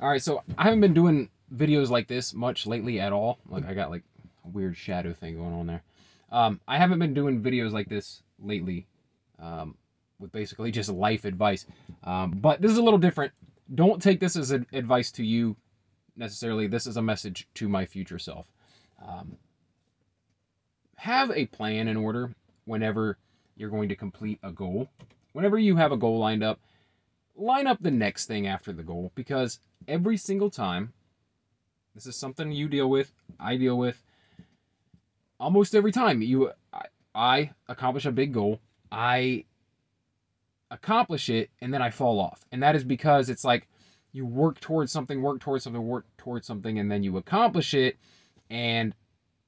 All right, so I haven't been doing videos like this much lately at all. Like I got like a weird shadow thing going on there. Um, I haven't been doing videos like this lately, um, with basically just life advice. Um, but this is a little different. Don't take this as advice to you necessarily. This is a message to my future self. Um, have a plan in order whenever you're going to complete a goal. Whenever you have a goal lined up, line up the next thing after the goal because every single time, this is something you deal with, I deal with. Almost every time you I, I accomplish a big goal, I accomplish it and then I fall off. And that is because it's like you work towards something, work towards something, work towards something, and then you accomplish it, and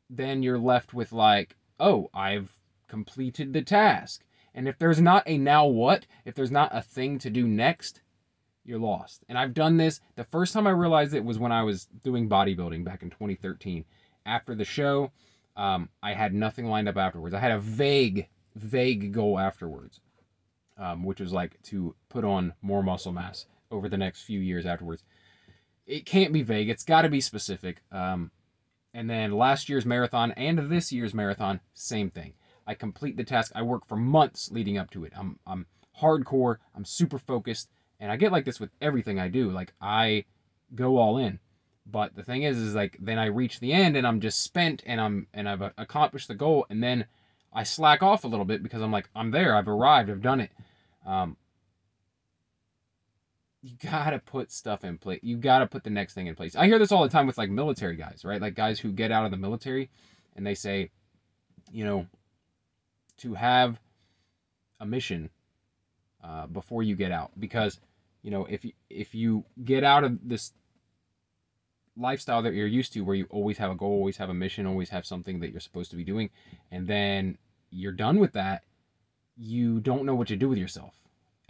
then you're left with like, oh, I've completed the task. And if there's not a now what, if there's not a thing to do next, you're lost. And I've done this. The first time I realized it was when I was doing bodybuilding back in 2013. After the show, um, I had nothing lined up afterwards. I had a vague, vague goal afterwards, um, which was like to put on more muscle mass over the next few years afterwards. It can't be vague. It's got to be specific. Um, and then last year's marathon and this year's marathon, same thing. I complete the task. I work for months leading up to it. I'm I'm hardcore. I'm super focused, and I get like this with everything I do. Like I go all in. But the thing is, is like then I reach the end and I'm just spent and I'm and I've accomplished the goal, and then I slack off a little bit because I'm like I'm there. I've arrived. I've done it. Um, you gotta put stuff in place. You gotta put the next thing in place. I hear this all the time with like military guys, right? Like guys who get out of the military and they say, you know, to have a mission uh, before you get out, because you know if you if you get out of this lifestyle that you're used to, where you always have a goal, always have a mission, always have something that you're supposed to be doing, and then you're done with that, you don't know what to do with yourself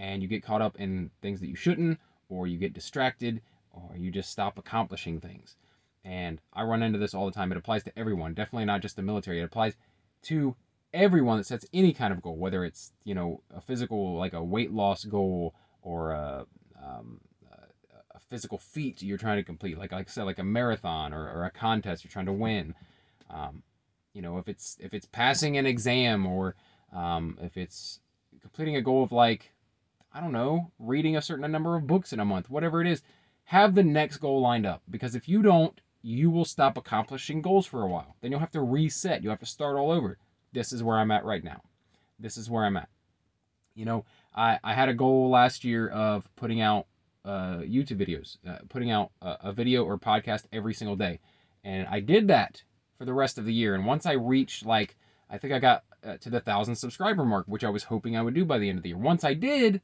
and you get caught up in things that you shouldn't, or you get distracted, or you just stop accomplishing things. And I run into this all the time. It applies to everyone, definitely not just the military. It applies to everyone that sets any kind of goal, whether it's you know a physical like a weight loss goal or a, um, a physical feat you're trying to complete, like like I said, like a marathon or, or a contest you're trying to win. Um, you know, if it's if it's passing an exam or um, if it's completing a goal of like I don't know, reading a certain number of books in a month, whatever it is, have the next goal lined up. Because if you don't, you will stop accomplishing goals for a while. Then you'll have to reset. You'll have to start all over. This is where I'm at right now. This is where I'm at. You know, I, I had a goal last year of putting out uh, YouTube videos, uh, putting out a, a video or podcast every single day. And I did that for the rest of the year. And once I reached, like, I think I got uh, to the thousand subscriber mark, which I was hoping I would do by the end of the year. Once I did,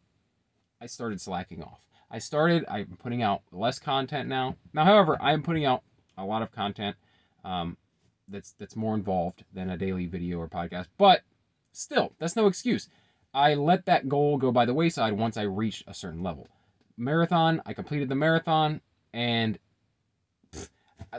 I started slacking off. I started, I'm putting out less content now. Now, however, I am putting out a lot of content um, that's that's more involved than a daily video or podcast. But still, that's no excuse. I let that goal go by the wayside once I reached a certain level. Marathon, I completed the marathon, and pff,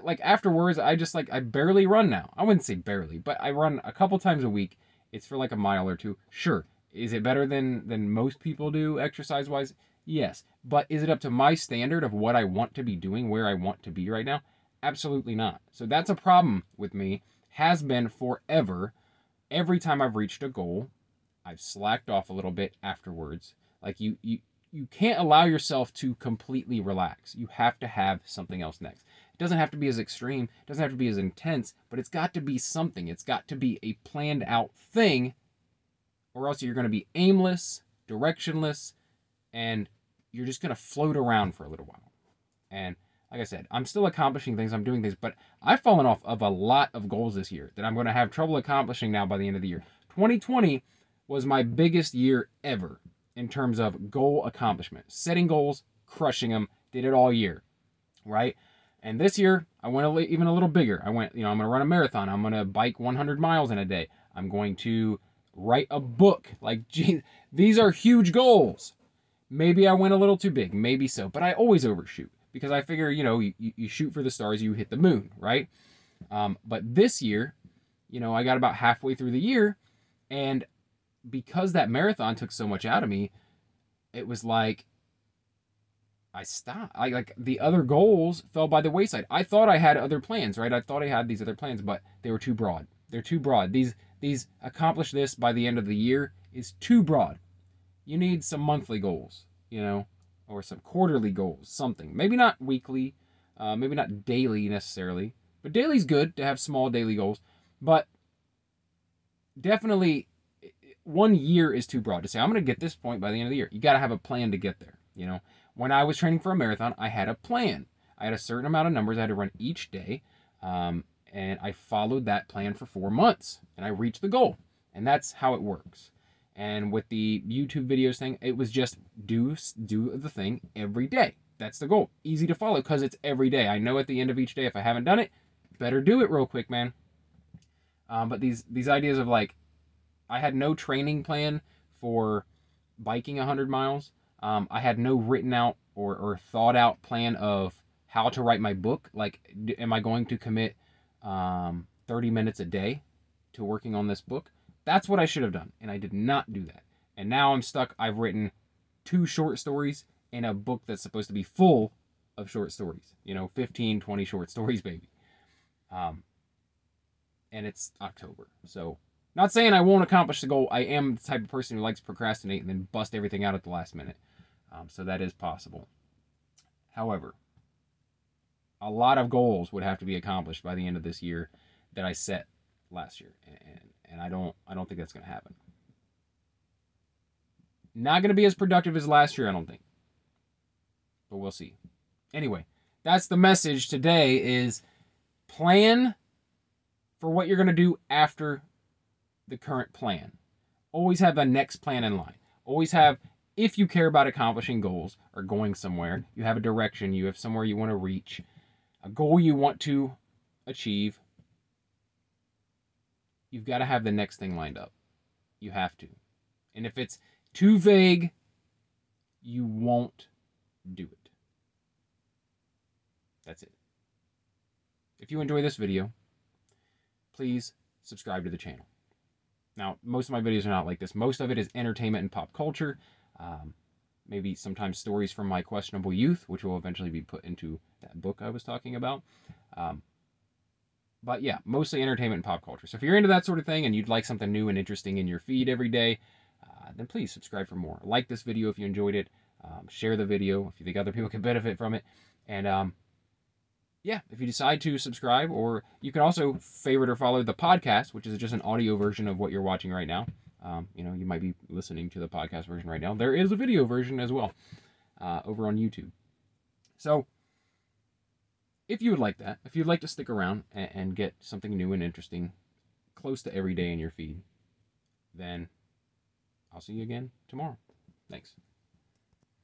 like afterwards, I just like I barely run now. I wouldn't say barely, but I run a couple times a week. It's for like a mile or two. Sure, is it better than than most people do exercise wise? Yes. But is it up to my standard of what I want to be doing, where I want to be right now? Absolutely not. So that's a problem with me. Has been forever. Every time I've reached a goal, I've slacked off a little bit afterwards. Like you you you can't allow yourself to completely relax. You have to have something else next. It doesn't have to be as extreme, it doesn't have to be as intense, but it's got to be something. It's got to be a planned out thing or else you're going to be aimless, directionless, and you're just going to float around for a little while. And like I said, I'm still accomplishing things, I'm doing things, but I've fallen off of a lot of goals this year that I'm going to have trouble accomplishing now by the end of the year. 2020 was my biggest year ever in terms of goal accomplishment. Setting goals, crushing them, did it all year, right? And this year, I went even a little bigger. I went, you know, I'm going to run a marathon. I'm going to bike 100 miles in a day. I'm going to write a book. Like, geez, these are huge goals. Maybe I went a little too big, maybe so, but I always overshoot because I figure, you know, you, you shoot for the stars, you hit the moon, right? Um, but this year, you know, I got about halfway through the year, and because that marathon took so much out of me, it was like I stopped. I like the other goals fell by the wayside. I thought I had other plans, right? I thought I had these other plans, but they were too broad. They're too broad. These these accomplish this by the end of the year is too broad. You need some monthly goals, you know, or some quarterly goals, something. Maybe not weekly, uh, maybe not daily necessarily, but daily's good to have small daily goals. But definitely, one year is too broad to say I'm going to get this point by the end of the year. You got to have a plan to get there. You know, when I was training for a marathon, I had a plan. I had a certain amount of numbers I had to run each day. Um, and I followed that plan for four months and I reached the goal. And that's how it works. And with the YouTube videos thing, it was just do do the thing every day. That's the goal. Easy to follow because it's every day. I know at the end of each day if I haven't done it, better do it real quick, man. Um, but these these ideas of like, I had no training plan for biking 100 miles. Um, I had no written out or, or thought out plan of how to write my book. Like, am I going to commit um, 30 minutes a day to working on this book. That's what I should have done, and I did not do that. And now I'm stuck. I've written two short stories in a book that's supposed to be full of short stories. You know, 15, 20 short stories, baby. Um, and it's October. So, not saying I won't accomplish the goal. I am the type of person who likes to procrastinate and then bust everything out at the last minute. Um, so, that is possible. However, a lot of goals would have to be accomplished by the end of this year that I set last year, and, and I don't I don't think that's going to happen. Not going to be as productive as last year, I don't think, but we'll see. Anyway, that's the message today: is plan for what you're going to do after the current plan. Always have the next plan in line. Always have if you care about accomplishing goals or going somewhere, you have a direction, you have somewhere you want to reach a goal you want to achieve, you've got to have the next thing lined up. You have to. And if it's too vague, you won't do it. That's it. If you enjoy this video, please subscribe to the channel. Now, most of my videos are not like this. Most of it is entertainment and pop culture. Um, maybe sometimes stories from my questionable youth, which will eventually be put into that book I was talking about. Um, but yeah, mostly entertainment and pop culture. So if you're into that sort of thing and you'd like something new and interesting in your feed every day, uh, then please subscribe for more. Like this video if you enjoyed it. Um, share the video if you think other people can benefit from it. And um, yeah, if you decide to subscribe, or you can also favorite or follow the podcast, which is just an audio version of what you're watching right now. Um, you know, you might be listening to the podcast version right now. There is a video version as well uh, over on YouTube. So, if you would like that, if you'd like to stick around and, and get something new and interesting close to every day in your feed, then I'll see you again tomorrow. Thanks.